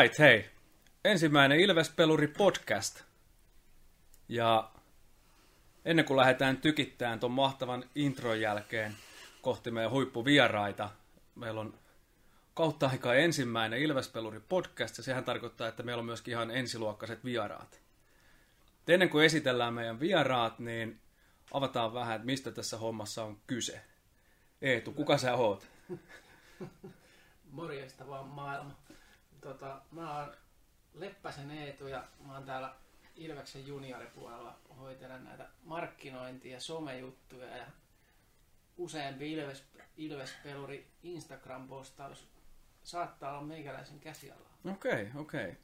Right, hei. Ensimmäinen Ilvespeluri podcast. Ja ennen kuin lähdetään tykittämään tuon mahtavan intron jälkeen kohti meidän huippuvieraita, meillä on kautta aikaa ensimmäinen Ilvespeluri podcast, ja sehän tarkoittaa, että meillä on myöskin ihan ensiluokkaiset vieraat. Ennen kuin esitellään meidän vieraat, niin avataan vähän, että mistä tässä hommassa on kyse. Eetu, kuka sä oot? Morjesta vaan maailma. Tota, mä oon Leppäsen Eetu ja mä oon täällä Ilveksen junioripuolella hoitelen näitä markkinointia ja somejuttuja ja useampi Ilves, Ilvespeluri Instagram-postaus saattaa olla meikäläisen käsialalla. Okei, okay, okei. Okay.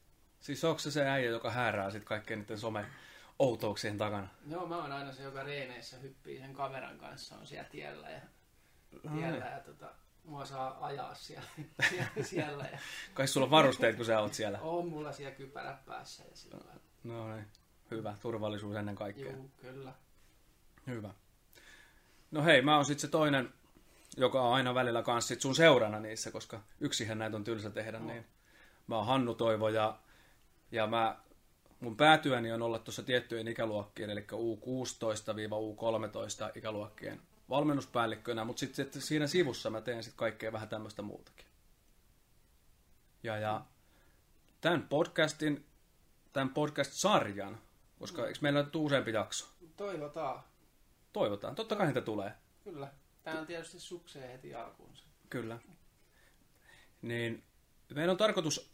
Siis onko se se äijä, joka häärää sitten kaikkien niiden some outouksien takana? Joo, mä oon aina se, joka reeneissä hyppii sen kameran kanssa, on siellä tiellä ja, tiellä ja saa ajaa siellä. siellä ja Kai sulla on varusteet, kun sä oot siellä. on mulla siellä kypärä päässä ja sillä. No niin, hyvä. Turvallisuus ennen kaikkea. Juu, kyllä. Hyvä. No hei, mä oon sitten se toinen, joka on aina välillä kanssa sit sun seurana niissä, koska yksihän näitä on tylsä tehdä, No. niin mä oon Hannu Toivo ja, ja mä, mun päätyöni on olla tuossa tiettyjen ikäluokkien, eli U16-U13 ikäluokkien valmennuspäällikkönä, mutta sitten siinä sivussa mä teen sitten kaikkea vähän tämmöistä muutakin. Ja, ja tämän podcastin, tämän podcast-sarjan, koska eikö meillä nyt useampi jakso? Toivotaan. Toivotaan. Totta kai niitä tulee. Kyllä. Tää on tietysti sukseen heti alkuunsa. Kyllä. Niin meidän on tarkoitus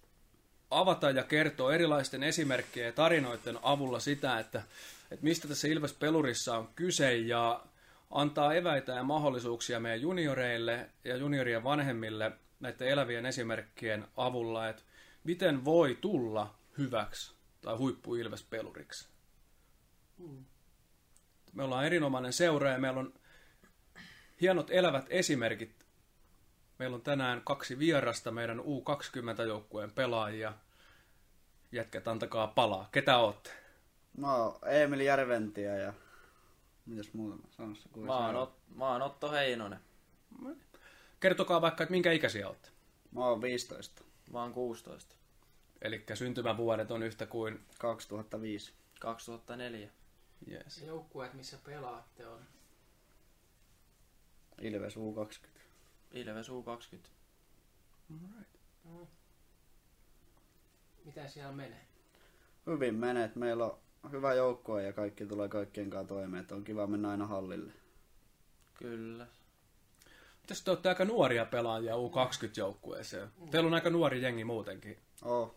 avata ja kertoa erilaisten esimerkkejä ja tarinoiden avulla sitä, että, että mistä tässä Ilves Pelurissa on kyse ja antaa eväitä ja mahdollisuuksia meidän junioreille ja juniorien vanhemmille näiden elävien esimerkkien avulla, että miten voi tulla hyväksi tai huippu Peluriksi. Me ollaan erinomainen seura ja meillä on hienot elävät esimerkit Meillä on tänään kaksi vierasta, meidän U20-joukkueen pelaajia. Jätkät, antakaa palaa. Ketä ootte? Mä oon Emil Järventiä ja... Mitäs muuta mä sanossa kuin Mä oon, Ot- mä oon Otto Heinonen. Kertokaa vaikka, että minkä ikäisiä olette. Mä oon 15. Mä oon 16. Eli syntymävuodet on yhtä kuin... 2005. 2004. Yes. Se joukkueet, missä pelaatte, on Ilves U20. Ilves U20. Mitä siellä menee? Hyvin menee, että meillä on hyvä joukkue ja kaikki tulee kaikkien kanssa toimeen, että on kiva mennä aina hallille. Kyllä. Tässä te olette aika nuoria pelaajia U20-joukkueeseen. Teillä on aika nuori jengi muutenkin. Oo,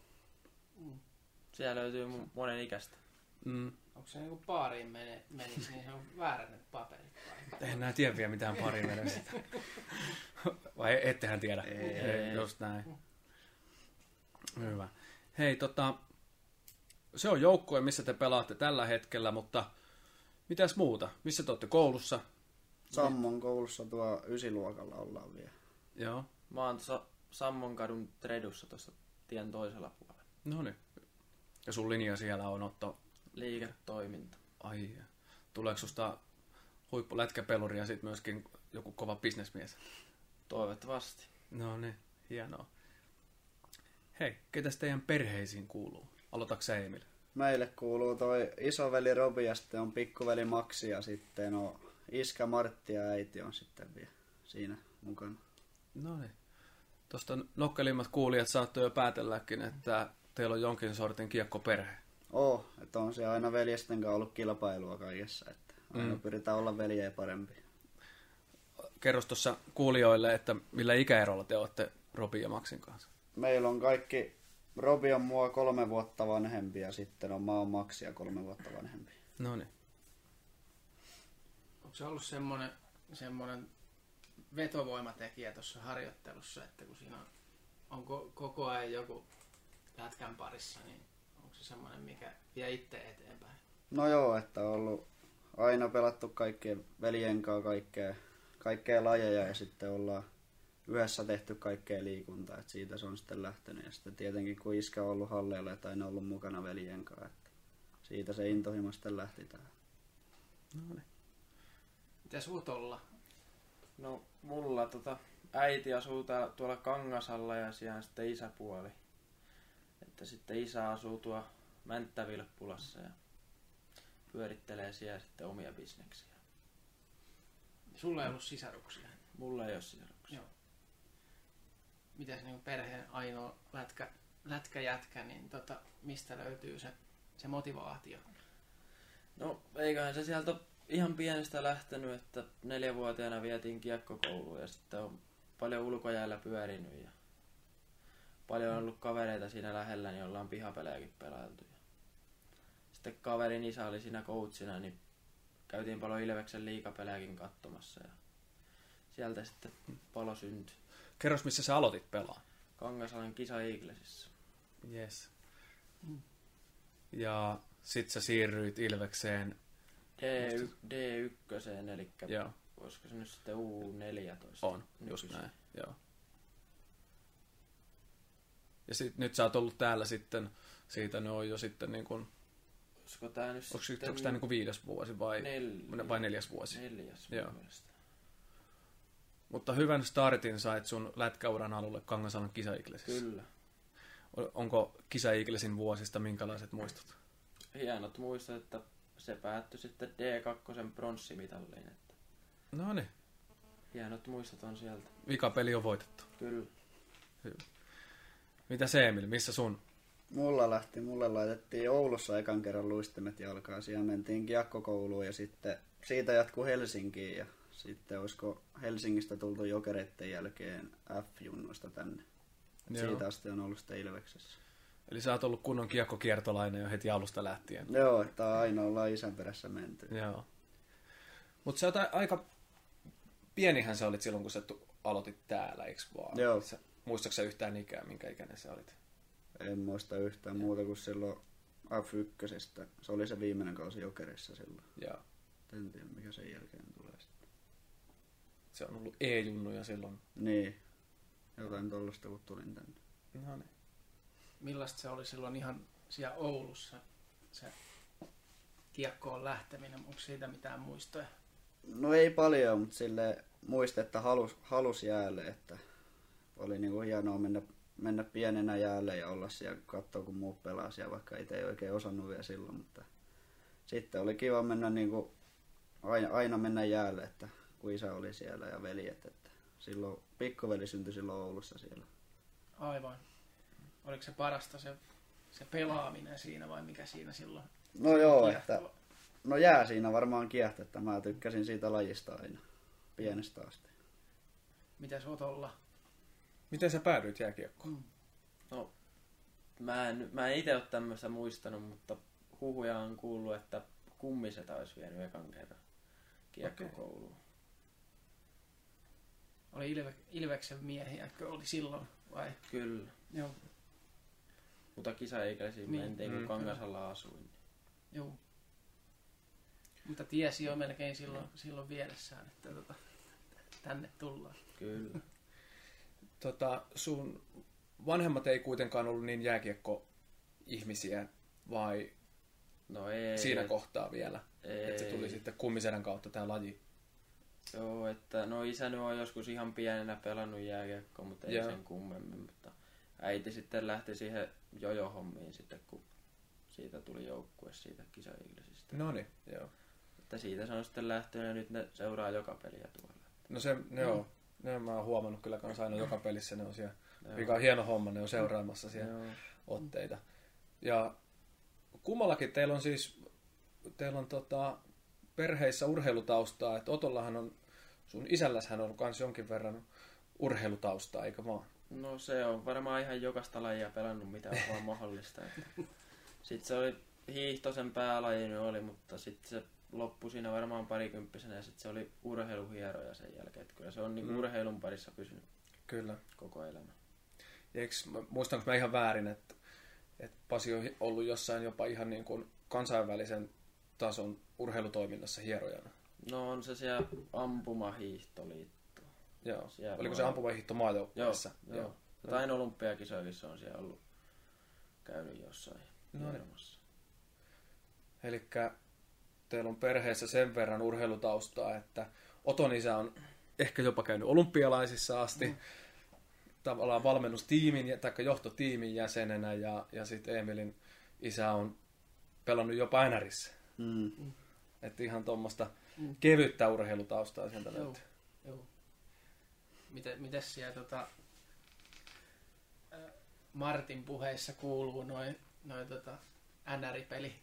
Siellä löytyy mu- monen ikäistä. Mm. Onko se niinku baariin mene, menisi, niin se on väärät ne paperit vai? Eihän nää tiedä vielä mitään pari menee sitä. Vai ettehän tiedä? Ei. Ei, just näin. Hyvä. Hei, tota, se on joukkue, missä te pelaatte tällä hetkellä, mutta mitäs muuta? Missä te olette koulussa? Sammon koulussa tuo ysiluokalla ollaan vielä. Joo. Mä oon tuossa Sammonkadun tredussa tuossa tien toisella puolella. No niin. Ja sun linja siellä on Otto. Liiketoiminta. Ai, tuleeko susta huippulätkäpeluri ja sitten myöskin joku kova bisnesmies? Toivottavasti. No niin, hienoa. Hei, ketäs teidän perheisiin kuuluu? Aloitatko Emil? Meille kuuluu toi isoveli Robi ja sitten on pikkuveli Maksi ja sitten on iskä Martti ja äiti on sitten vielä siinä mukana. No niin. Tuosta nokkelimmat kuulijat saattoi jo päätelläkin, että teillä on jonkin sortin kiekkoperhe. Oo, että on se aina veljesten kanssa ollut kilpailua kaikessa, että aina Mm. pyritään olla veljeä parempi. Kerros tuossa kuulijoille, että millä ikäerolla te olette Robin ja Maxin kanssa. Meillä on kaikki, Robi on mua kolme vuotta vanhempi ja sitten on mä oon Maxia kolme vuotta vanhempi. No niin. Onko se ollut semmoinen, semmoinen vetovoimatekijä tuossa harjoittelussa, että kun siinä on, on ko- koko ajan joku lätkän parissa, niin onko se semmoinen, mikä vie itse eteenpäin? No joo, että on ollut aina pelattu kaikkien veljen kanssa kaikkea, kaikkea lajeja ja sitten ollaan yhdessä tehty kaikkea liikuntaa, että siitä se on sitten lähtenyt. Ja sitten tietenkin kun iskä on ollut halleilla, että aina ollut mukana veljen kanssa, että siitä se intohimo sitten lähti tähän. No niin. Mitäs Utolla? No mulla tota, äiti asuu täällä, tuolla Kangasalla ja siellä sitten isäpuoli Että sitten isä asuu tuo Mänttävilppulassa ja pyörittelee siellä sitten omia bisneksiä. Sulla ei ollut sisaruksia. Mulla ei ole sisaruksia. Mitäs niin perheen ainoa lätkä, lätkäjätkä, niin tota, mistä löytyy se, se motivaatio? No eiköhän se sieltä ihan pienestä lähtenyt, että neljävuotiaana vietiin kiekkokouluun ja sitten on paljon ulkojäällä pyörinyt ja paljon on ollut kavereita siinä lähellä, niin ollaan pihapelejäkin pelailtu. Sitten kaverin isä oli siinä coachina, niin käytiin paljon Ilveksen liikapelejäkin katsomassa ja sieltä sitten palo syntyi. Kerros, missä sä aloitit pelaa. Kangasalan kisa Iglesissä. Yes. Ja sit sä siirryit Ilvekseen. D1, D1 eli Joo, olisiko se nyt sitten U14? on. Just nykyisin. näin. Joo. Ja sit, nyt sä oot ollut täällä sitten, siitä ne on jo sitten niin kuin, Olisiko tää nyt onko, sitten onko tää niin kuin viides vuosi vai, nel... vai neljäs vuosi? neljäs Joo. mun mielestä. Mutta hyvän startin sait sun lätkäuran alulle Kangasalon kisaiglesissä. Kyllä. Onko kisaiglesin vuosista minkälaiset muistot? Hienot muistot, että se päättyi sitten D2 pronssimitalliin. Että No niin, hienot muistot on sieltä. vikapeli on voitettu. Kyllä. Mitä se Emil, missä sun? Mulla lähti, mulle laitettiin Oulussa ekan kerran luistimet jalkaan. Siellä mentiin kiekkokouluun ja sitten siitä jatkuu Helsinkiin ja sitten olisiko Helsingistä tultu jokereiden jälkeen F-junnoista tänne. Joo. Siitä asti on ollut sitten Ilveksessä. Eli sä oot ollut kunnon kiekkokiertolainen jo heti alusta lähtien. Joo, että aina ollaan isän perässä menty. Joo. Mutta sä oot aika pienihän sä olit silloin, kun sä aloitit täällä, eikö vaan? Joo. Sä, muistatko sä yhtään ikää, minkä ikäinen sä olit? En muista yhtään muuta kuin silloin F1. Se oli se viimeinen kausi jokerissa silloin. Joo. En tiedä mikä sen jälkeen tulee. Se on ollut E-junnuja silloin. Niin, jotain tollasta kun tulin tänne. No niin. Millaista se oli silloin ihan siellä Oulussa, se kiekkoon lähteminen? Onko siitä mitään muistoja? No ei paljon, mutta sille muista, että halus, halus jäälle, että oli niinku hienoa mennä, mennä pienenä jäälle ja olla siellä katsoa, kun muut pelaa siellä, vaikka itse ei oikein osannut vielä silloin, mutta sitten oli kiva mennä niinku aina, aina mennä jäälle, että kun isä oli siellä ja veljet, että silloin pikkuveli syntyi silloin Oulussa siellä. Aivan. Oliko se parasta se, se pelaaminen siinä vai mikä siinä silloin? No joo, että no jää siinä varmaan kiehto, että mä tykkäsin siitä lajista aina pienestä asti. Mitäs Otolla? Miten sä päädyit jääkiekkoon? No, mä en, mä en itse ole tämmöistä muistanut, mutta huhuja on kuullut, että kummisetä olisi vienyt ekan kerran kiekkokouluun. Oli Ilve, Ilveksen miehiä, oli silloin vai? Kyllä. Joo. Mutta kisaikäisiin Niin. mentiin, kun Mm. Kangasalla asuin. Joo. Mutta tiesi jo melkein silloin, silloin vieressään, että tota, tänne tullaan. Kyllä. Tota, sun vanhemmat ei kuitenkaan ollut niin jääkiekko-ihmisiä, vai No ei. siinä kohtaa vielä? ei. Että se tuli sitten kummisedän kautta tämä laji. Joo, että no isä nyt on joskus ihan pienenä pelannut jääkiekkoa, mutta ei Joo. sen kummemmin. Mutta äiti sitten lähti siihen jojo-hommiin sitten, kun siitä tuli joukkue siitä kisaiglisistä. No niin, joo. Että siitä se on sitten lähtenyt ja nyt ne seuraa joka peliä tuolla. No se, ne on, ne on, mä oon huomannut kyllä kans aina joka pelissä, ne on siellä, Joo. mikä on hieno homma, ne on seuraamassa siellä Joo. otteita. Ja kummallakin teillä on siis, teillä on tota, perheissä urheilutaustaa, että Otollahan on, sun isälläshän on kans jonkin verran urheilutaustaa, eikö vaan? No se on varmaan ihan jokaista lajia pelannut, mitä on vaan mahdollista. Sitten se oli hiihtosen päälaji nyt oli, mutta sitten se loppui siinä varmaan parikymppisenä ja sitten se oli urheiluhieroja sen jälkeen. Että kyllä se on niin Mm. urheilun parissa pysynyt Kyllä. koko elämä. Ja eiks, mä- muistanko mä ihan väärin, että, että Pasi on ollut jossain jopa ihan niin kuin kansainvälisen tason urheilutoiminnassa hierojana? No on se siellä ampumahiihtoliitto. Joo. Siellä Oliko se maa- ampumahiihto Joo, maajoukkueessa? joo. Jotain olympiakisoissa on siellä ollut käynyt jossain No niin. hieromassa. Eli teillä on perheessä sen verran urheilutaustaa, että Oton isä on ehkä jopa käynyt olympialaisissa asti. tavallaan valmennustiimin tai johtotiimin jäsenenä ja, ja sitten Emilin isä on pelannut jopa NRissä. Mm. Että ihan tuommoista Mm. kevyttä urheilutaustaa sieltä Joo. löytyy. Joo. Miten, mites siellä tota, ä, Martin puheissa kuuluu noin noi, tota, NR-peli?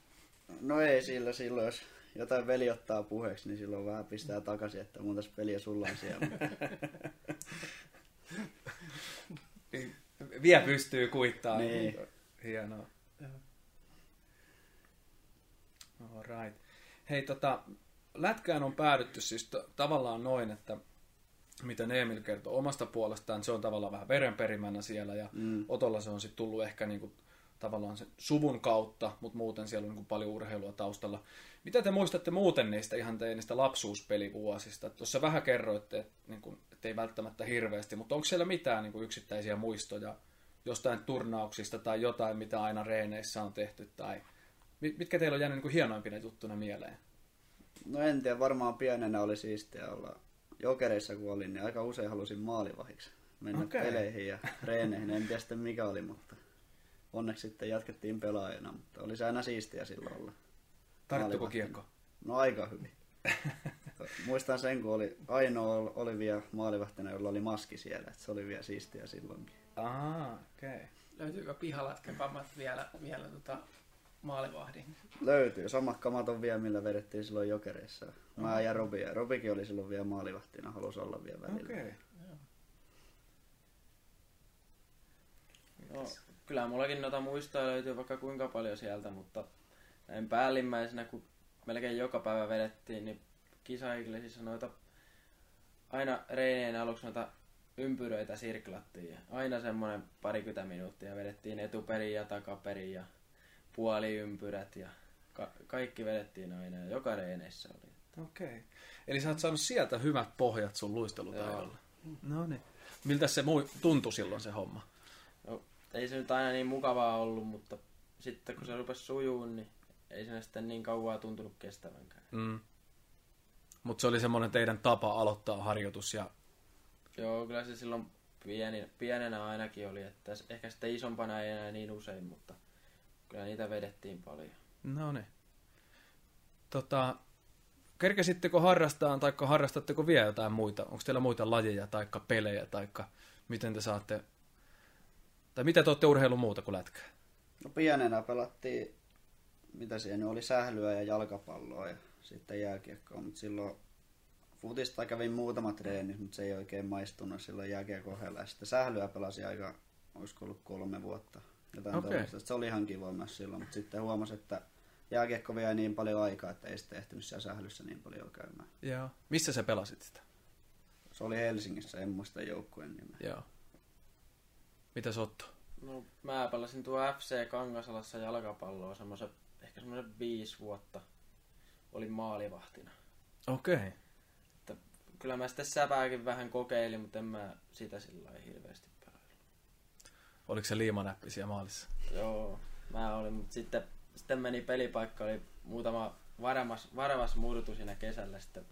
No ei sillä silloin, jos jotain veli ottaa puheeksi, niin silloin vähän pistää takaisin, että monta peliä sulla on siellä. Niin, Vielä pystyy kuittaa. Niin. Hienoa. All right. Hei, tota, lätkään on päädytty siis t- tavallaan noin, että mitä Emil kertoo omasta puolestaan, se on tavallaan vähän verenperimänä siellä ja Mm. Otolla se on sitten tullut ehkä niinku, tavallaan sen suvun kautta, mutta muuten siellä on niinku paljon urheilua taustalla. Mitä te muistatte muuten niistä ihan teidän niistä lapsuuspelivuosista? Tuossa vähän kerroitte, että niinku, et ei välttämättä hirveästi, mutta onko siellä mitään niinku, yksittäisiä muistoja jostain turnauksista tai jotain, mitä aina reeneissä on tehty? Tai mitkä teillä on jäänyt niinku, hienoimpina juttuna mieleen? No en tiedä, varmaan pienenä oli siistiä olla jokereissa kun olin, niin aika usein halusin maalivahiksi mennä okay. peleihin ja treeneihin. En tiedä sitten mikä oli, mutta onneksi sitten jatkettiin pelaajana, mutta oli se aina siistiä silloin olla. Tarttuko kiekko? No aika hyvin. Muistan sen, kun oli ainoa oli vielä maalivahtina, jolla oli maski siellä, että se oli vielä siistiä silloinkin. Ah, okei. Okay. Löytyykö pihalatkakammat vielä, vielä tota, maalivahdin? Löytyy. Samat kamat on vielä, millä vedettiin silloin jokereissa. Mä ja Robi. Ja Robikin oli silloin vielä maalivahtina, halusi olla vielä välillä. Okei. Okay. No, kyllä mullakin noita muistoja löytyy vaikka kuinka paljon sieltä, mutta näin päällimmäisenä, kun melkein joka päivä vedettiin, niin kisaiglesissa noita aina reineen aluksi noita ympyröitä sirklattiin. Ja aina semmoinen parikymmentä minuuttia vedettiin etuperin ja takaperin ja puoliympyrät ja ka- kaikki vedettiin aina ja joka reeneissä oli. Okei. Okay. Eli sä oot saanut sieltä hyvät pohjat sun luistelutaidolle. No niin. Miltä se mui- tuntui silloin se homma? No, ei se nyt aina niin mukavaa ollut, mutta sitten kun se rupesi sujuun, niin ei se sitten niin kauaa tuntunut kestävänkään. Mm. Mutta se oli semmoinen teidän tapa aloittaa harjoitus ja... Joo, kyllä se silloin pieni, pienenä ainakin oli, että ehkä sitten isompana ei enää niin usein, mutta kyllä niitä vedettiin paljon. No niin. Tota, kerkesittekö harrastaa tai harrastatteko vielä jotain muita? Onko teillä muita lajeja tai pelejä tai miten te saatte... Tai mitä te olette urheilu muuta kuin lätkää? No pienenä pelattiin, mitä siellä nyt oli, sählyä ja jalkapalloa ja sitten jääkiekkoa, mutta silloin futista kävin muutamat treenit, mutta se ei oikein maistunut silloin jääkiekon ohella. Ja sitten sählyä pelasin aika, olisiko ollut kolme vuotta. Jotain Okei. okay. Se oli ihan kiva myös silloin, mutta sitten huomasin, että jääkiekko vie niin paljon aikaa, että ei sitten ehtinyt siellä sählyssä niin paljon käymään. Joo. Missä sä pelasit sitä? Se oli Helsingissä, en muista joukkueen nimeä. Joo. Mitä Otto? No, mä pelasin tuo FC Kangasalassa jalkapalloa semmoisen, ehkä semmoisen viisi vuotta. Olin maalivahtina. Okei. Okay. Että kyllä mä sitten säpääkin vähän kokeilin, mutta en mä sitä sillä lailla hirveästi. Oliko se liimanäppi siellä maalissa? Joo, mä olin, mutta sitten, sitten meni pelipaikka, oli muutama varemas, varemas murtu siinä kesällä, sitten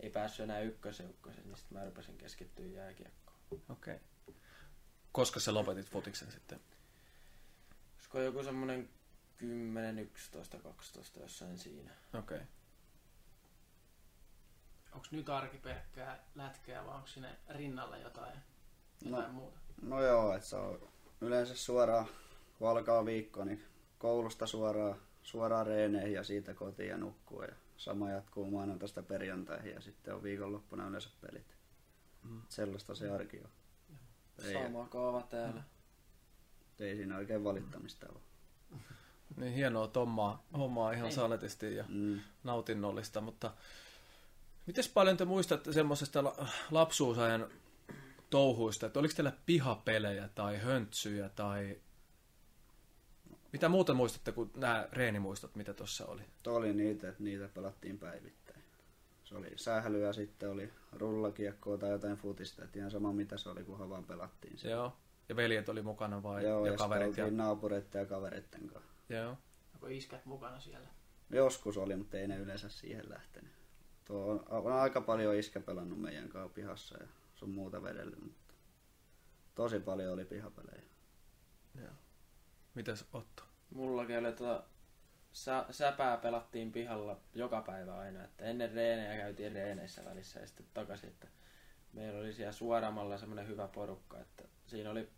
ei päässyt enää ykkösjoukkoisen, niin sitten mä rupesin keskittyä jääkiekkoon. Okei. Okay. Koska sä lopetit futiksen sitten? Olisiko joku semmonen 10, 11, 12 jossain siinä. Okei. Okay. Onko nyt arki pelkkää lätkää vai onko sinne rinnalla jotain, jotain No. muuta? No joo, että se on yleensä suoraan, kun alkaa viikko, niin koulusta suoraan, suoraan reeneihin ja siitä kotiin ja nukkuu. Ja sama jatkuu maanantaista perjantaihin ja sitten on viikonloppuna yleensä pelit. Mm. Sellaista se arki on. Ei, Sama kaava täällä. ei siinä oikein valittamista ole. Niin hienoa hommaa, hommaa ihan Ei. saletisti ja Mm. nautinnollista, mutta miten paljon te muistatte semmoisesta la- lapsuusajan touhuista, että oliko teillä pihapelejä tai höntsyjä tai mitä muuta muistatte kuin nämä reenimuistot, mitä tuossa oli? Tuo oli niitä, että niitä pelattiin päivittäin. Se oli sählyä, sitten oli rullakiekkoa tai jotain futista, että ihan sama mitä se oli, kunhan vaan pelattiin. Joo. Ja veljet oli mukana vai Joo, ja ja kaverit? Ja... naapureiden ja kavereiden kanssa. Joo. Onko iskät mukana siellä? Joskus oli, mutta ei ne yleensä siihen lähtenyt. Tuo on, on aika paljon iskä pelannut meidän kanssa pihassa ja sun muuta vedellyt, mutta tosi paljon oli pihapelejä. Mitäs Otto? Mullakin oli tota, sä, säpää pelattiin pihalla joka päivä aina. Että ennen reenejä käytiin reeneissä välissä ja sitten takaisin. Että meillä oli siellä suoramalla semmoinen hyvä porukka, että siinä oli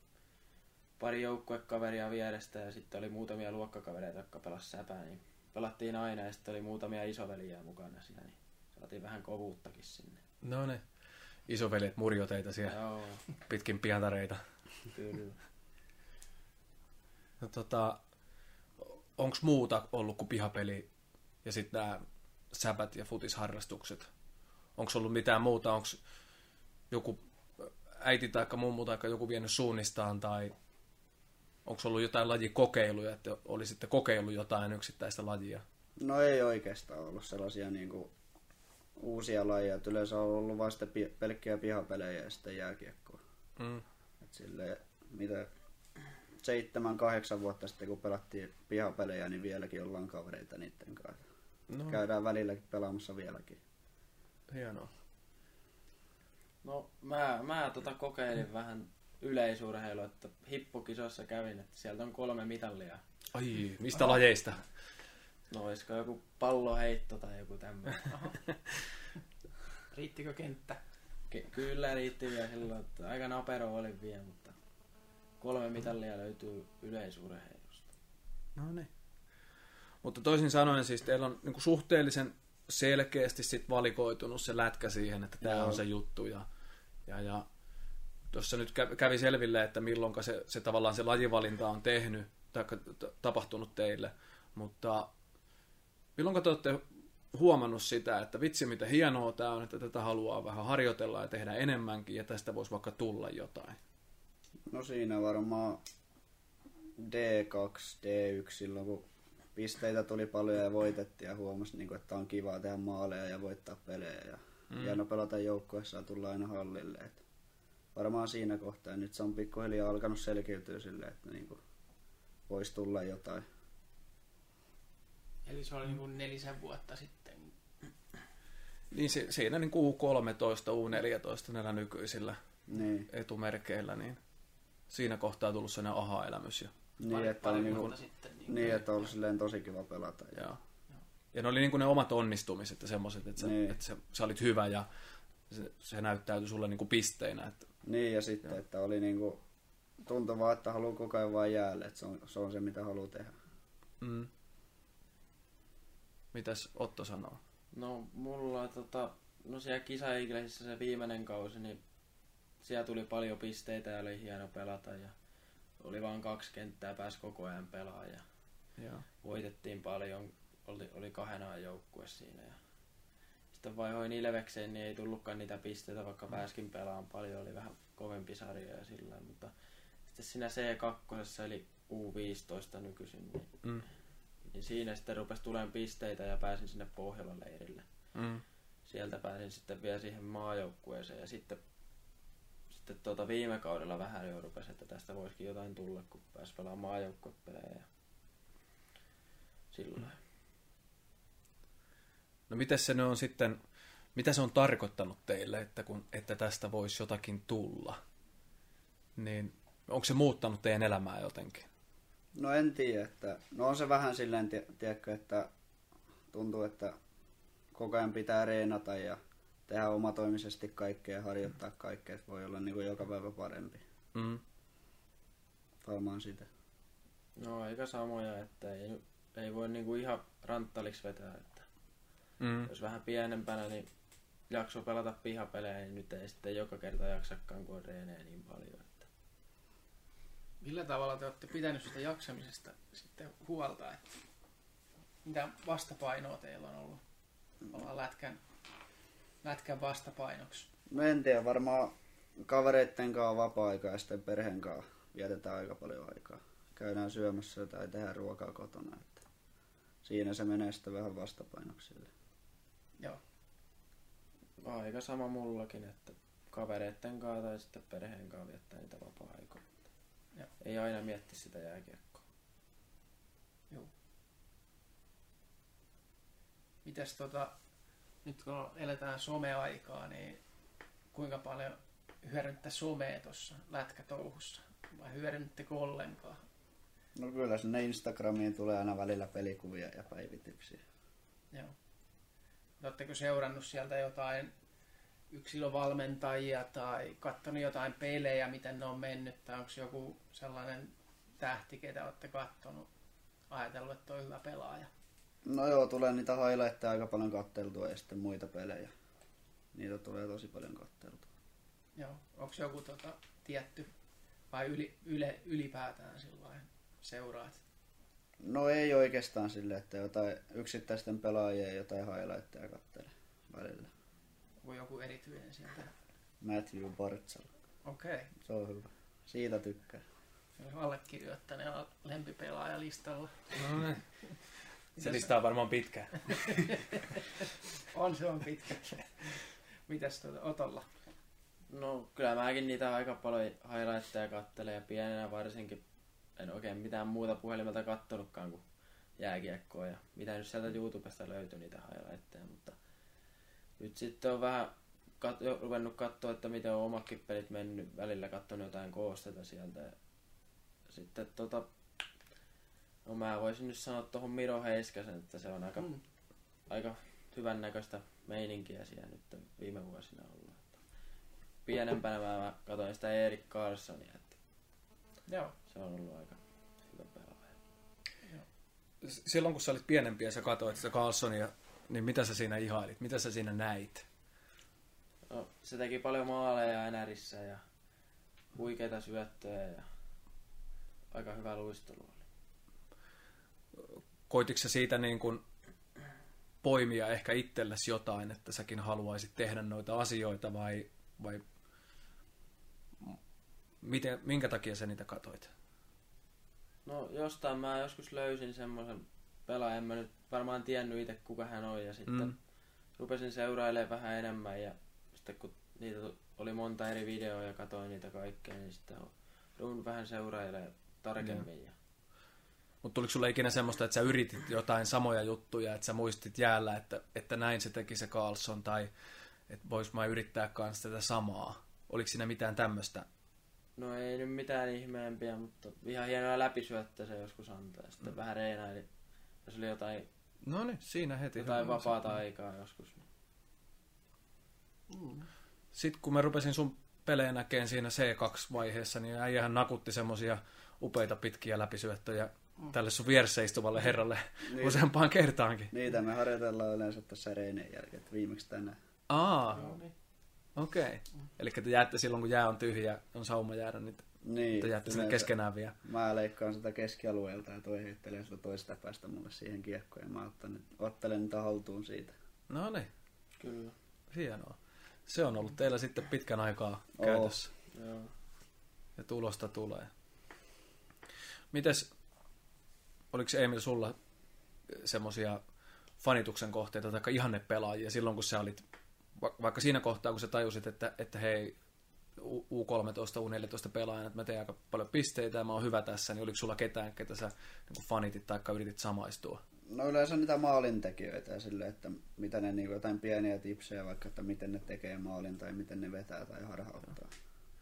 pari joukkuekaveria vierestä ja sitten oli muutamia luokkakavereita, jotka pelas säpää, niin pelattiin aina ja sitten oli muutamia isoveliä mukana siinä, niin saatiin vähän kovuuttakin sinne. No ne isoveljet murjoteita siellä Joo, pitkin pientareita. kyllä. No, tota, onko muuta ollut kuin pihapeli ja sitten nämä säpät ja futisharrastukset? Onko ollut mitään muuta? Onko joku äiti tai mummu tai joku vienyt suunnistaan tai onko ollut jotain lajikokeiluja, että olisitte kokeillut jotain yksittäistä lajia? No ei oikeastaan ollut sellaisia niinku uusia lajeja. Et yleensä on ollut vasta pi- pelkkiä pihapelejä ja sitten jääkiekkoa. Mm. Et silleen, mitä seitsemän, kahdeksan vuotta sitten kun pelattiin pihapelejä, niin vieläkin ollaan kavereita niiden kanssa. No, Käydään välilläkin pelaamassa vieläkin. hienoa. No mä, mä tota kokeilin vähän yleisurheilua, että hippukisossa kävin, että sieltä on kolme mitallia. Ai, mistä lajeista? No olisiko joku palloheitto tai joku tämmöinen. Riittikö kenttä? Ky- Kyllä riitti vielä silloin, että aika napero oli vielä, mutta kolme mitallia löytyy yleisurheilusta. No niin. Mutta toisin sanoen siis teillä on niin suhteellisen selkeästi sit valikoitunut se lätkä siihen, että tämä on se juttu. Ja, ja, ja tuossa nyt kä- kävi selville, että milloin se, se tavallaan se lajivalinta on tehnyt tai tapahtunut teille. Mutta milloin te olette huomannut sitä, että vitsi mitä hienoa tämä on, että tätä haluaa vähän harjoitella ja tehdä enemmänkin ja tästä voisi vaikka tulla jotain. No siinä varmaan D2, D1 silloin kun pisteitä tuli paljon ja voitettiin ja huomasi, niin että on kiva tehdä maaleja ja voittaa pelejä. Ja mm. hieno pelata joukkueessa ja tulla aina hallille. Et varmaan siinä kohtaa. Nyt se on pikkuhiljaa alkanut selkiytyä silleen, että niin kuin, voisi tulla jotain. Eli se oli niin kuin nelisen vuotta sitten. Niin si- siinä niin kuin U13, U14 näillä nykyisillä Niin, etumerkeillä, niin siinä kohtaa on tullut sellainen aha-elämys. Ja, niin pari, että, pari on, niin kuin, sitten. Niin, niin, että on ollut silleen tosi kiva pelata. Ja, ja, ja ne oli niin kuin ne omat onnistumiset ja semmoiset, että, sä, Niin. että sä, sä olit hyvä ja se, se näyttäytyi sulle niin kuin pisteinä. Että, niin ja sitten, Joo. että oli niin kuin, tuntui vaan, että haluaa koko ajan vaan jäälle. Että se on, se on se, mitä haluaa tehdä. mm. Mitäs Otto sanoo? No mulla tota, no siellä kisaiglesissä se viimeinen kausi, niin siellä tuli paljon pisteitä ja oli hieno pelata ja oli vain kaksi kenttää, pääsi koko ajan pelaa ja Joo. voitettiin paljon, oli, oli kahdenaan joukkue siinä ja sitten vaihoin Ilvekseen, niin ei tullutkaan niitä pisteitä, vaikka pääskin pelaamaan paljon, oli vähän kovempi sarja ja sillä mutta sitten siinä C2 eli U15 nykyisin, niin, Mm. Niin siinä sitten rupesi tulemaan pisteitä ja pääsin sinne Pohjolan leirille. Mm. Sieltä pääsin sitten vielä siihen maajoukkueeseen ja sitten, sitten tuota viime kaudella vähän jo rupesi, että tästä voisikin jotain tulla, kun pääsi pelaamaan maajoukkuepelejä ja sillä lailla. No miten se on sitten, mitä se on tarkoittanut teille, että, kun, että tästä voisi jotakin tulla? Niin onko se muuttanut teidän elämää jotenkin? No en tiedä, että no on se vähän silleen, tie- tiedätkö, että tuntuu, että koko ajan pitää reenata ja tehdä omatoimisesti kaikkea ja harjoittaa kaikkea, että voi olla niin kuin joka päivä parempi. Mm. Varmaan sitä. No aika samoja, että ei, ei voi niinku ihan ranttaliksi vetää, että Mm. jos vähän pienempänä niin jakso pelata pihapelejä, niin nyt ei sitten joka kerta jaksakaan, kun on reenejä niin paljon. Millä tavalla te olette pitänyt sitä jaksamisesta sitten huolta? Että mitä vastapainoa teillä on ollut Ollaan lätkän, lätkän vastapainoksi? No en tiedä, varmaan kavereitten kanssa vapaa-aikaa ja sitten perheen kanssa vietetään aika paljon aikaa. Käydään syömässä tai tehdään ruokaa kotona. Että siinä se menee sitten vähän vastapainoksille. Joo. Aika sama mullakin, että kavereitten kanssa tai sitten perheen kanssa viettää niitä vapaa-aikoja. Joo. Ei aina mietti sitä jääkiekkoa. Mites tota, nyt kun eletään someaikaa, niin kuinka paljon hyödyntä somea tuossa lätkätouhussa? Vai hyödynnettekö ollenkaan? No kyllä sinne Instagramiin tulee aina välillä pelikuvia ja päivityksiä. Joo. Oletteko seurannut sieltä jotain yksilövalmentajia tai katsonut jotain pelejä, miten ne on mennyt, tai onko joku sellainen tähti, ketä olette katsonut, ajatellut, että on hyvä pelaaja? No joo, tulee niitä highlightteja aika paljon katteltua ja sitten muita pelejä. Niitä tulee tosi paljon katteltua. Joo. Onko joku tota, tietty vai yli, yle, ylipäätään sillain seuraat? No ei oikeastaan sille, että jotain yksittäisten pelaajien jotain highlightteja kattele välillä. Onko joku erityinen sieltä? Matthew Bartsal. Okei. Okay. Se on hyvä. Siitä tykkää. Se on allekirjoittaneella lempipelaajalistalla. No niin. Se lista on varmaan pitkä. on, se on pitkä. Mitäs tuota Otolla? No kyllä mäkin niitä aika paljon highlightteja kattelen ja pienenä varsinkin en oikein mitään muuta puhelimelta kattonutkaan kuin jääkiekkoa ja mitä nyt sieltä YouTubesta löytyi niitä highlightteja, mutta nyt sitten on vähän kat- ruvennut katsoa, että miten on omakin pelit mennyt, välillä katsonut jotain koosteita sieltä ja sitten tota, no mä voisin nyt sanoa tuohon Miro Heiskasen, että se on aika, mm. aika hyvän näköistä meininkiä siellä nyt viime vuosina ollut. Pienempänä mä katsoin sitä Erik Carlsonia, että Joo. se on ollut aika hyvä pelaaja. Silloin kun sä olit pienempi ja sä katsoit sitä Carlsonia, niin mitä sä siinä ihailit? Mitä sä siinä näit? No, se teki paljon maaleja NRissä ja huikeita syöttöjä ja aika hyvä luistelu oli. Koititko sä siitä niin kuin poimia ehkä itsellesi jotain, että säkin haluaisit tehdä noita asioita vai, vai miten, minkä takia sä niitä katoit? No jostain mä joskus löysin semmoisen pelaajan, mä nyt varmaan tiennyt itse kuka hän on ja sitten mm. rupesin seurailemaan vähän enemmän ja sitten kun niitä oli monta eri videoa ja katoin niitä kaikkea, niin sitten ruun vähän seurailemaan tarkemmin. Ja... Mutta tuliko sulle ikinä semmoista, että sä yritit jotain samoja juttuja, että sä muistit jäällä, että, että näin se teki se Carlson, tai että vois mä yrittää kanssa tätä samaa? Oliko siinä mitään tämmöistä? No ei nyt mitään ihmeempiä, mutta ihan hienoa läpisyöttä se joskus antaa. Sitten mm. vähän reenaili, jos oli jotain, no niin, siinä heti jotain vapaata aikaa joskus. Mm. Sitten kun mä rupesin sun pelejä näkeen siinä C2-vaiheessa, niin äijähän nakutti semmosia upeita pitkiä läpisyöttöjä mm. tälle sun vieressä istuvalle herralle niin. useampaan kertaankin. Niitä me harjoitellaan yleensä tässä reineen jälkeen, että viimeksi tänään. Aa, niin. okei. Okay. Mm. Eli te jäätte silloin, kun jää on tyhjä, on sauma jäädä, niin niin, jäätte sinne keskenään vielä. Mä leikkaan sitä keskialueelta ja toi heittelee sitä toista päästä mulle siihen kiekkoon ja mä ottelen, ottelen niitä haltuun siitä. No niin. Kyllä. Hienoa. Se on ollut teillä sitten pitkän aikaa oh. käytössä. Joo. Ja tulosta tulee. Mites, oliko Emil sulla semmosia fanituksen kohteita tai ihanne pelaajia silloin, kun sä olit, vaikka siinä kohtaa, kun sä tajusit, että, että hei, U13, U14 pelaajana, että mä teen aika paljon pisteitä ja mä oon hyvä tässä, niin oliko sulla ketään, ketä sä niin fanitit tai yritit samaistua? No yleensä niitä maalintekijöitä ja sille, että mitä ne niin jotain pieniä tipsejä, vaikka että miten ne tekee maalin tai miten ne vetää tai harhauttaa.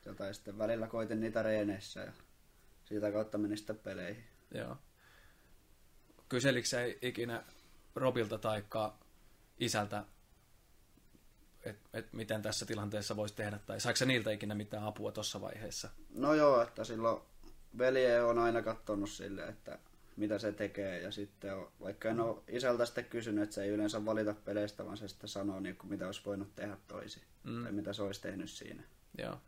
Jotain sitten välillä koitin niitä reeneissä ja siitä kautta meni sitten peleihin. Joo. Kyselikö sä ikinä Robilta tai isältä, että et miten tässä tilanteessa voisi tehdä, tai saiko niiltä ikinä mitään apua tuossa vaiheessa? No joo, että silloin velje on aina katsonut sille, että mitä se tekee. Ja sitten on, vaikka en ole isältä sitten kysynyt, että se ei yleensä valita peleistä, vaan se sitten sanoo, niin kuin, mitä olisi voinut tehdä toisin. Mm. Tai mitä se olisi tehnyt siinä. Joo.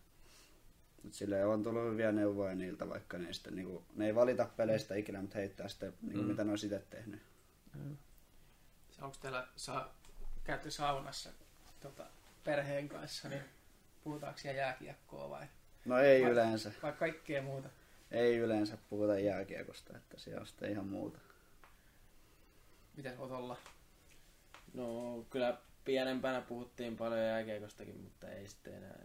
Mut sille on tullut hyviä neuvoja niiltä, vaikka ne, sitten, niin kuin, ne ei valita peleistä ikinä, mutta heittää sitten, niin kuin, mm. mitä ne olisi itse tehnyt. Mm. Onko teillä, saa, käyty saunassa tota, perheen kanssa, niin puhutaanko siellä jääkiekkoa vai? No ei vai, yleensä. Vai kaikkea muuta? Ei yleensä puhuta jääkiekosta, että se on sitten ihan muuta. Miten olla? No kyllä pienempänä puhuttiin paljon jääkiekostakin, mutta ei sitten enää.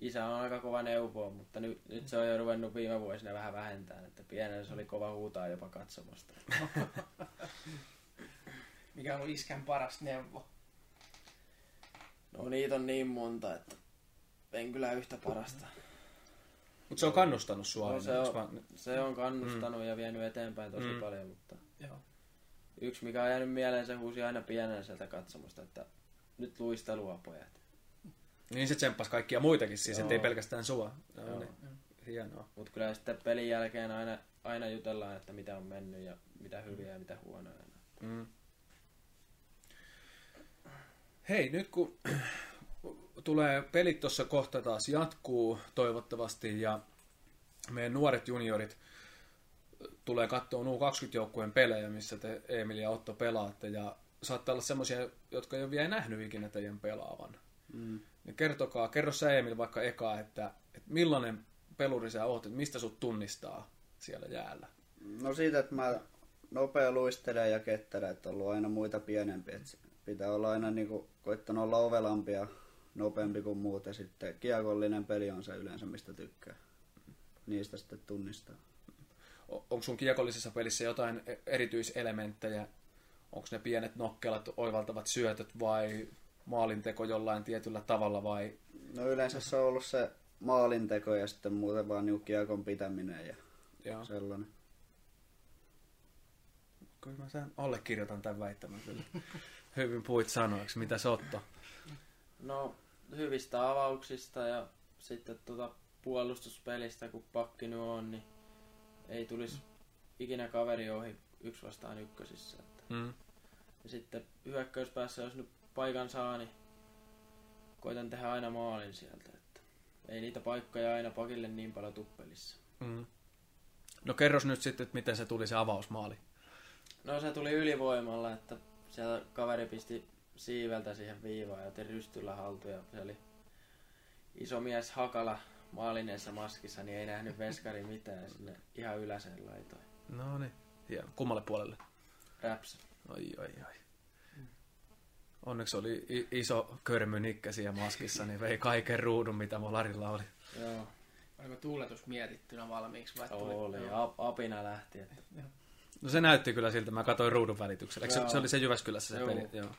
Isä on aika kova neuvoa, mutta nyt, nyt se on jo ruvennut viime vuosina vähän vähentää, että pienellä se oli kova huutaa jopa katsomasta. Mikä on iskän paras neuvo? No niitä on niin monta, että en kyllä yhtä parasta. Mutta se on kannustanut sua No, se, on, vaan? se on kannustanut ja vienyt eteenpäin tosi Mm. paljon, mutta Joo. yksi mikä on jäänyt mieleen, se huusi aina pienenä sieltä katsomusta, että nyt luistelua pojat. Niin se tsemppasi kaikkia muitakin siis, Joo. ettei pelkästään sua. Joo, Joo. niin. Hienoa. Mutta kyllä sitten pelin jälkeen aina, aina jutellaan, että mitä on mennyt ja mitä hyviä ja mitä huonoja. Mm. Hei, nyt kun tulee pelit tuossa kohta taas jatkuu toivottavasti ja meidän nuoret juniorit tulee katsoa U20-joukkueen pelejä, missä te Emil ja Otto pelaatte ja saattaa olla semmoisia, jotka ei ole vielä nähnyt ikinä teidän pelaavan. Mm. Niin kertokaa, kerro sä Emil vaikka eka, että, että millainen peluri sä oot, että mistä sut tunnistaa siellä jäällä. No siitä, että mä nopea luistelen ja ketterä, että on ollut aina muita pienempiä. Et pitää olla aina niinku, koittanut olla ovelampi ja nopeampi kuin muut. Ja sitten kiekollinen peli on se yleensä, mistä tykkää. Niistä sitten tunnistaa. Onko sun kiekollisessa pelissä jotain e- erityiselementtejä? Onko ne pienet nokkelat, oivaltavat syötöt vai maalinteko jollain tietyllä tavalla vai... No yleensä se on ollut se maalinteko ja sitten muuten vaan niinku kiekon pitäminen ja Joo. sellainen. Kyllä mä sen allekirjoitan tämän väittämän kyllä. Hyvin puhuit sanoiksi. Mitä se Otto? No hyvistä avauksista ja sitten tuota puolustuspelistä, kun pakki nyt on, niin ei tulisi ikinä kaveri ohi yksi vastaan ykkösissä. Että. Mm. Ja sitten hyökkäyspäässä, jos nyt paikan saa, niin koitan tehdä aina maalin sieltä. Että ei niitä paikkoja aina pakille niin paljon tuppelissa. Mm. No kerros nyt sitten, että miten se tuli se avausmaali. No se tuli ylivoimalla, että siellä kaveri pisti siiveltä siihen viivaan ja otin rystyllä haltuun ja se oli iso mies Hakala maalineessa maskissa, niin ei nähnyt veskari mitään ja sinne ihan yläseen laitoin. No niin. Hieno. Kummalle puolelle? Raps. Oi, oi, oi. Onneksi oli i- iso körmy nikkä siellä maskissa, niin vei kaiken ruudun, mitä Molarilla oli. Joo, Oliko tuuletus mietittynä valmiiksi vai tuli? oli. Joo. A- apina lähti. Että. No se näytti kyllä siltä, mä katsoin ruudun välityksellä. Se, se oli se Jyväskylässä se Joo. peli? Joo.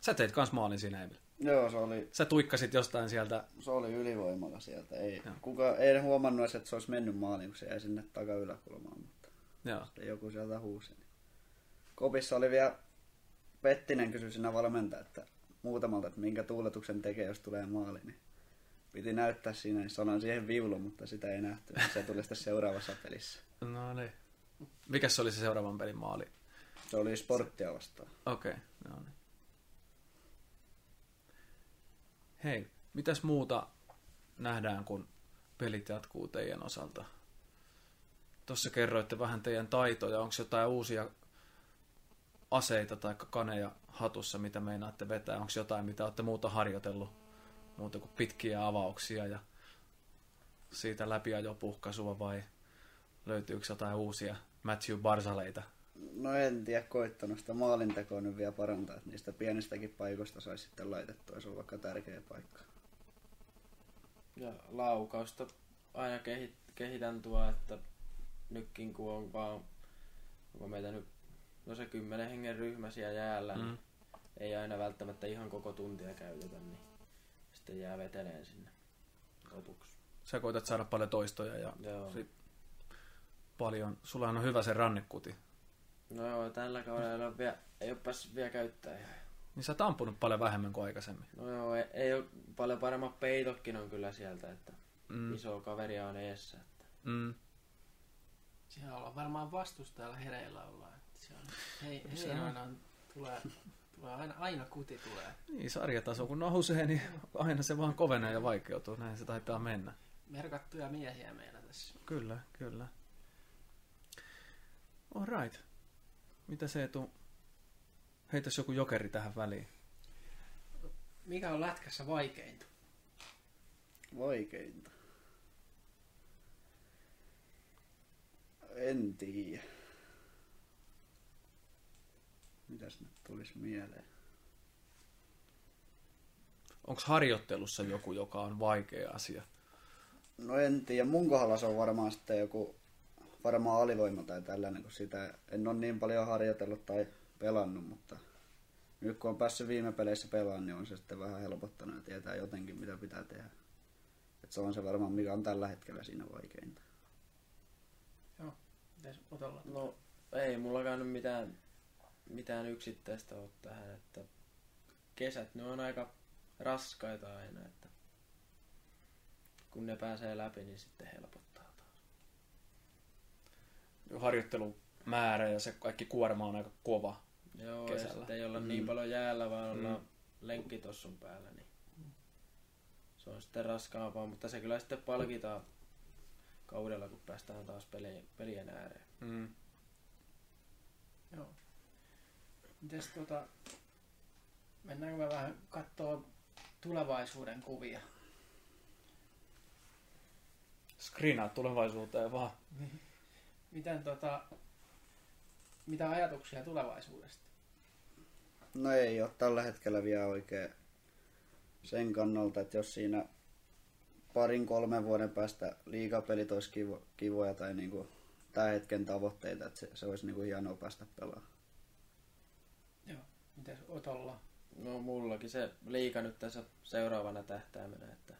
Sä teit kans maalin siinä, Emil. Joo, se oli, Sä tuikkasit jostain sieltä. se oli ylivoimalla sieltä. Ei, Joo. kuka, ei huomannut edes, että se olisi mennyt maaliin, kun se jäi sinne takayläkulmaan. Mutta Joo. sitten joku sieltä huusi. Kopissa oli vielä Pettinen kysyi siinä valmentaja, että muutamalta, että minkä tuuletuksen tekee, jos tulee maali. Niin piti näyttää siinä, niin sanoin siihen viulu, mutta sitä ei nähty. Se tuli sitten seuraavassa pelissä. No niin. Mikäs se oli se seuraavan pelin maali? Se oli sporttia vastaan. Okei, okay, no niin. Hei, mitäs muuta nähdään, kun pelit jatkuu teidän osalta? Tuossa kerroitte vähän teidän taitoja. Onko jotain uusia aseita tai kaneja hatussa, mitä meinaatte vetää? Onko jotain, mitä olette muuta harjoitellut? Muuta kuin pitkiä avauksia ja siitä läpiajopuhkaisua vai löytyykö jotain uusia Matthew Barsaleita? No en tiedä, koittanut sitä maalintekoa nyt vielä parantaa, että niistä pienistäkin paikoista saisi sitten laitettua, se on vaikka tärkeä paikka. Ja laukausta aina kehit, kehitän tuo, että nytkin kun on vaan, onko meitä nyt, no se kymmenen hengen ryhmä siellä jäällä, mm. Mm. niin ei aina välttämättä ihan koko tuntia käytetä, niin sitten jää veteleen sinne lopuksi. Sä koitat saada paljon toistoja ja Joo. Si- paljon. Sulla on hyvä se rannekuti. No joo, tällä kaudella ei ole, vielä, ei ole päässyt vielä käyttää ihan. Niin sä oot ampunut paljon vähemmän kuin aikaisemmin. No joo, ei, ei ole paljon paremmat peitotkin on kyllä sieltä, että Mm. iso kaveria on eessä. Että. Mm. Siellä ollaan varmaan vastustajalla hereillä ollaan. että Se on, hei, Se hei on. aina on, tulee, tulee aina, aina kuti tulee. Niin, sarjataso kun nousee, niin aina se vaan kovenee ja vaikeutuu. Näin se taitaa mennä. Merkattuja miehiä meillä tässä. Kyllä, kyllä. Alright. Mitä se etu? Heitäs joku jokeri tähän väliin. Mikä on lätkässä vaikeinta? Vaikeinta. En tiedä. Mitäs nyt tulisi mieleen? Onko harjoittelussa joku, joka on vaikea asia? No en tiedä. Mun kohdalla se on varmaan sitten joku varmaan alivoima tai tällainen, kun sitä en ole niin paljon harjoitellut tai pelannut, mutta nyt kun on päässyt viime peleissä pelaamaan, niin on se sitten vähän helpottanut ja tietää jotenkin, mitä pitää tehdä. Et se on se varmaan, mikä on tällä hetkellä siinä vaikeinta. Mites Otolla? No ei mullakaan nyt mitään, mitään yksittäistä ole tähän, että kesät ne on aika raskaita aina, että kun ne pääsee läpi, niin sitten helpottaa. Harjoittelumäärä ja se kaikki kuorma on aika kova. Joo, Kesällä. ja sitten ei olla Mm. niin paljon jäällä, vaan ollaan Mm. lenkkitossun päällä, niin se on sitten raskaampaa, mutta se kyllä sitten palkitaan kaudella, kun päästään taas pelien, pelien ääreen. Mm. Joo. Mites tota, mennäänkö me vähän kattoo tulevaisuuden kuvia? Screenaa tulevaisuuteen vaan. Miten tota, mitä ajatuksia tulevaisuudesta? No ei ole tällä hetkellä vielä oikein sen kannalta, että jos siinä parin kolmen vuoden päästä liigapelit olisi kivo, kivoja tai niinku tämän hetken tavoitteita, että se, se olisi niinku hienoa päästä pelaamaan. Mites Otolla? No mullakin se liika nyt tässä seuraavana tähtäimenä, että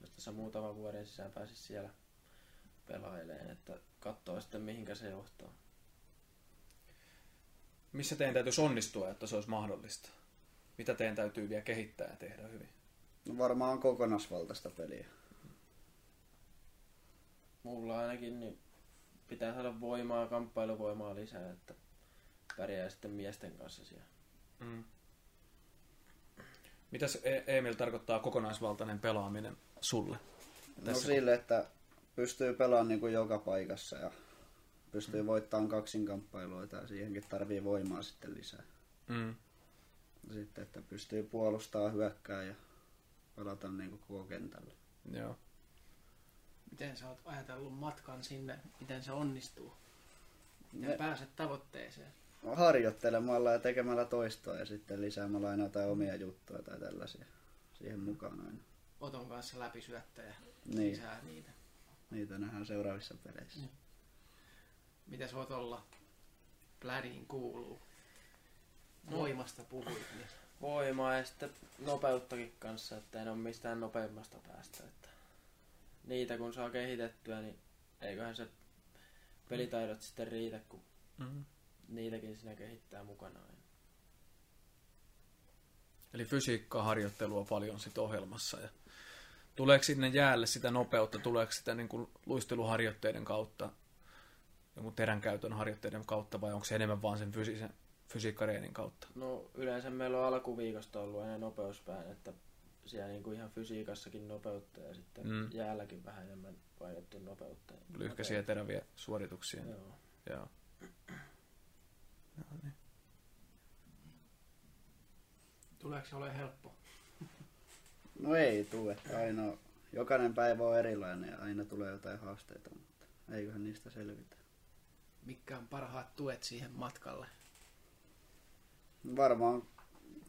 jos tässä muutaman vuoden sisään pääsisi siellä pelaileen, että katsoo sitten mihinkä se johtaa. Missä teidän täytyisi onnistua, että se olisi mahdollista? Mitä teidän täytyy vielä kehittää ja tehdä hyvin? No varmaan kokonaisvaltaista peliä. Mulla ainakin niin pitää saada voimaa, kamppailuvoimaa lisää, että pärjää sitten miesten kanssa siellä. Mm. Mitäs E- Emil tarkoittaa kokonaisvaltainen pelaaminen sulle? No Tässä- sille, että pystyy pelaamaan niinku joka paikassa ja pystyy Mm. voittamaan kaksinkamppailuita ja siihenkin tarvii voimaa sitten lisää. Mm. Sitten, että pystyy puolustamaan, hyökkää ja pelata niinku koko kentällä. Joo. Miten sä oot ajatellut matkan sinne? Miten se onnistuu? Miten Me- pääset tavoitteeseen? harjoittelemalla ja tekemällä toistoa ja sitten lisäämällä aina jotain omia juttuja tai tällaisia siihen mukaan aina. Oton kanssa läpisyöttäjä. Niin, Lisää niitä. Niitä nähdään seuraavissa peleissä. Niin. Mites Otolla plädiin kuuluu? No. Voimasta puhuit, niin Voimaa ja sitten nopeuttakin kanssa, että en ole mistään nopeimmasta päästä. Että niitä kun saa kehitettyä, niin eiköhän se pelitaidot sitten riitä, kun Mm. niitäkin siinä kehittää mukanaan. Eli fysiikkaa harjoittelua paljon sit ohjelmassa. Ja tuleeko sinne jäälle sitä nopeutta, tuleeko sitä niin kuin luisteluharjoitteiden kautta, jonkun teränkäytön harjoitteiden kautta, vai onko se enemmän vaan sen fysiisen, fysiikkareenin kautta? No yleensä meillä on alkuviikosta ollut aina nopeuspään, että siellä niinku ihan fysiikassakin nopeutta ja sitten Mm. jäälläkin vähän enemmän painettu nopeutta. Lyhkäisiä teräviä suorituksia. Joo. Joo. Joo, niin. tuleeko se ole helppo? No ei tule, että aina, jokainen päivä on erilainen ja aina tulee jotain haasteita, mutta eiköhän niistä selvitä. Mitkä on parhaat tuet siihen matkalle? Varmaan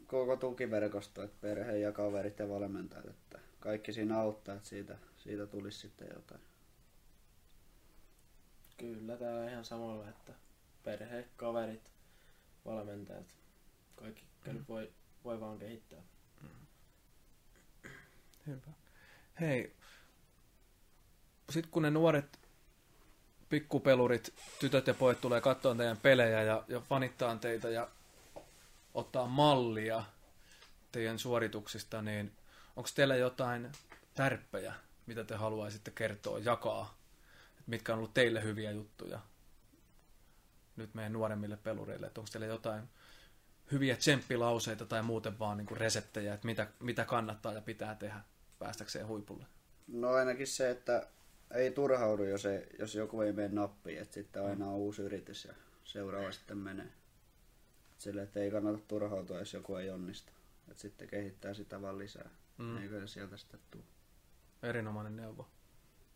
koko tukiverkosto, että perhe ja kaverit ja valmentajat, että kaikki siinä auttaa, että siitä, siitä tulisi sitten jotain. Kyllä täällä ihan samalla, että perhe, kaverit, valmentajat, kaikki mm. voi, voi vaan kehittää. Hyvä. Hei, sitten kun ne nuoret pikkupelurit, tytöt ja pojat tulee katsoa teidän pelejä ja, ja fanittaa teitä ja ottaa mallia teidän suorituksista, niin onko teillä jotain tärppejä, mitä te haluaisitte kertoa, jakaa, että mitkä on ollut teille hyviä juttuja nyt meidän nuoremmille pelureille, onko teillä jotain hyviä tsemppilauseita tai muuten vaan niin reseptejä, että mitä, mitä kannattaa ja pitää tehdä päästäkseen huipulle. No ainakin se, että ei turhaudu, jos, ei, jos joku ei mene nappiin, että sitten aina on uusi yritys ja seuraava sitten menee. Sille, että ei kannata turhautua, jos joku ei onnistu. Että sitten kehittää sitä vaan lisää. Mm. Mm. Eikö se sieltä sitten tule. Erinomainen neuvo.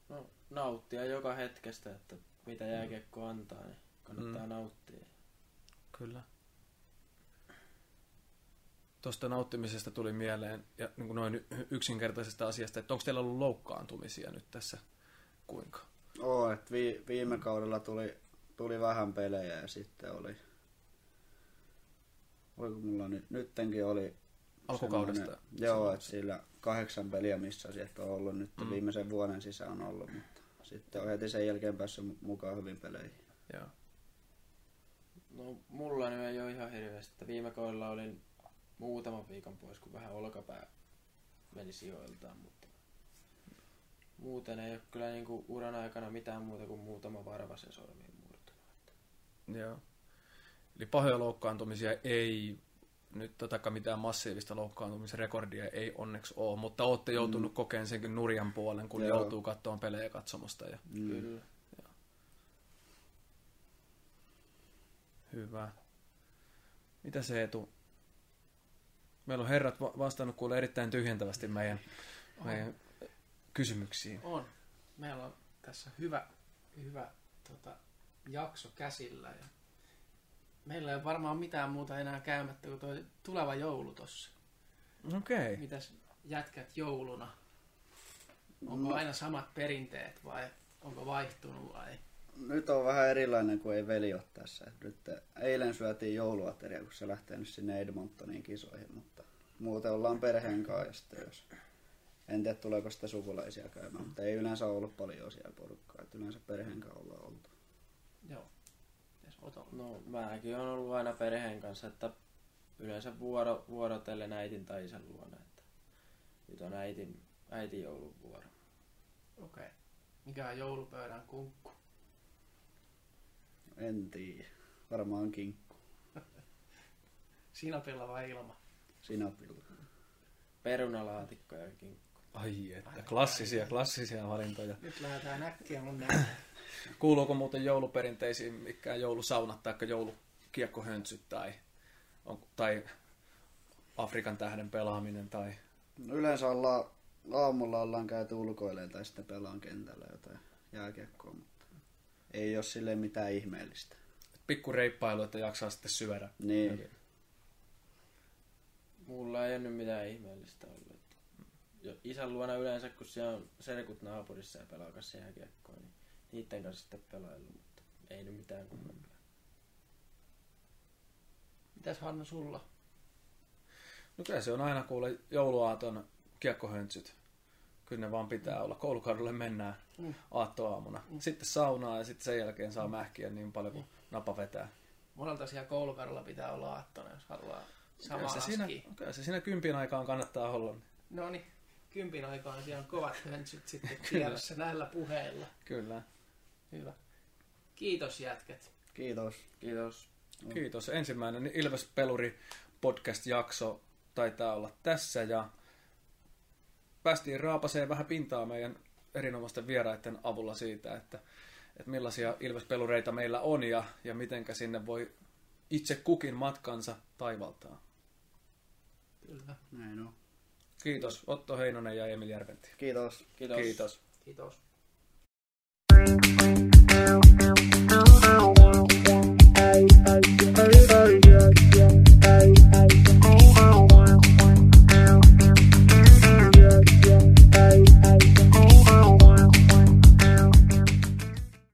No, nauttia joka hetkestä, että mitä jääkiekko antaa, niin kannattaa Mm. mm. nauttia. Kyllä. Tuosta nauttimisesta tuli mieleen, ja niin kuin noin yksinkertaisesta asiasta, että onko teillä ollut loukkaantumisia nyt tässä kuinka? Oo, että vi, viime kaudella tuli, tuli vähän pelejä ja sitten oli, Voiko mulla nyt, nyttenkin oli Alkukaudesta. semmoinen- Joo, että sillä kahdeksan peliä, missä olisi ehkä ollut nyt mm. viimeisen vuoden sisään ollut, mutta sitten on heti sen jälkeen päässyt mu- mukaan hyvin peleihin. Joo. No mulla nyt ei ole ihan hirveästi. että Viime kaudella olin muutaman viikon pois, kun vähän olkapää meni sijoiltaan, mutta muuten ei ole kyllä niinku uran aikana mitään muuta kuin muutama varvasen sormiin murtunut. Joo. Eli pahoja loukkaantumisia ei, nyt tota mitään massiivista loukkaantumisrekordia ei onneksi ole, mutta olette joutunut mm. kokeen senkin nurjan puolen, kun Joo. joutuu katsomaan pelejä katsomosta. Ja Mm. Kyllä. hyvä. Mitä se etu? Meillä on herrat va- vastannut kuule erittäin tyhjentävästi meidän, meidän kysymyksiin. On. Meillä on tässä hyvä, hyvä tota, jakso käsillä. Ja meillä ei varmaan mitään muuta enää käymättä kuin tuo tuleva joulu tossa. Okei. Okay. Mitäs jätkät jouluna? Onko No. aina samat perinteet vai onko vaihtunut vai? Nyt on vähän erilainen kuin ei veli ole tässä. Nyt eilen syötiin jouluateria, kun se lähtee nyt sinne Edmontoniin kisoihin, mutta muuten ollaan perheen kanssa jos... En tiedä tuleeko sitä sukulaisia käymään, mutta ei yleensä ollut paljon siellä porukkaa. Et yleensä perheen kanssa ollaan oltu. Joo. No mäkin on ollut aina perheen kanssa, että yleensä vuoro, vuorotellen äitin tai isän luona. Että nyt on äitin, äitin joulun vuoro. Okei. Okay. Mikä on joulupöydän kunkku? En tiedä. Varmaan kinkku. Sinapilla vai ilma? Sinapilla. Perunalaatikko ja kinkku. Ai että, klassisia, klassisia valintoja. Nyt lähdetään äkkiä mun näkemään. Kuuluuko muuten jouluperinteisiin mikään joulusaunat tai joulukiekkohöntsyt tai, on, tai Afrikan tähden pelaaminen tai... No yleensä ollaan, aamulla ollaan käyty ulkoilemaan tai sitten pelaan kentällä jotain jääkiekkoa, ei ole sille mitään ihmeellistä. Pikku reippailu, että jaksaa sitten syödä. Niin, Mulla ei ole nyt mitään ihmeellistä ollut. että Jo isän luona yleensä, kun siellä on serkut naapurissa ja pelaa kanssa jääkiekkoa, niin niiden kanssa sitten pelaillut, mutta ei nyt mitään kummempaa. Mitäs Hannu sulla? No kyllä se on aina kuule jouluaaton kiekkohöntsyt. Kyllä ne vaan pitää olla. Koulukadulle mennään Mm. aattoaamuna. Sitten saunaa ja sitten sen jälkeen saa mähkiä niin paljon kuin napa vetää. Monelta siellä koulukadulla pitää olla aattona, jos haluaa Kyllä samaa se, siinä, kyllä se siinä kympin aikaan kannattaa olla. No niin, kympin aikaan siellä on kovat höntsyt sitten tiedossa näillä puheilla. Kyllä. Hyvä. Kiitos jätkät. kiitos. Kiitos. Kiitos. Ensimmäinen Ilves Peluri podcast-jakso taitaa olla tässä ja päästiin raapaseen vähän pintaa meidän erinomaisten vieraiden avulla siitä, että, että millaisia Ilves-pelureita meillä on ja, ja mitenkä sinne voi itse kukin matkansa taivaltaa. Kyllä. Näin on. Kiitos Otto Heinonen ja Emil Järventi. Kiitos. Kiitos. Kiitos. Kiitos.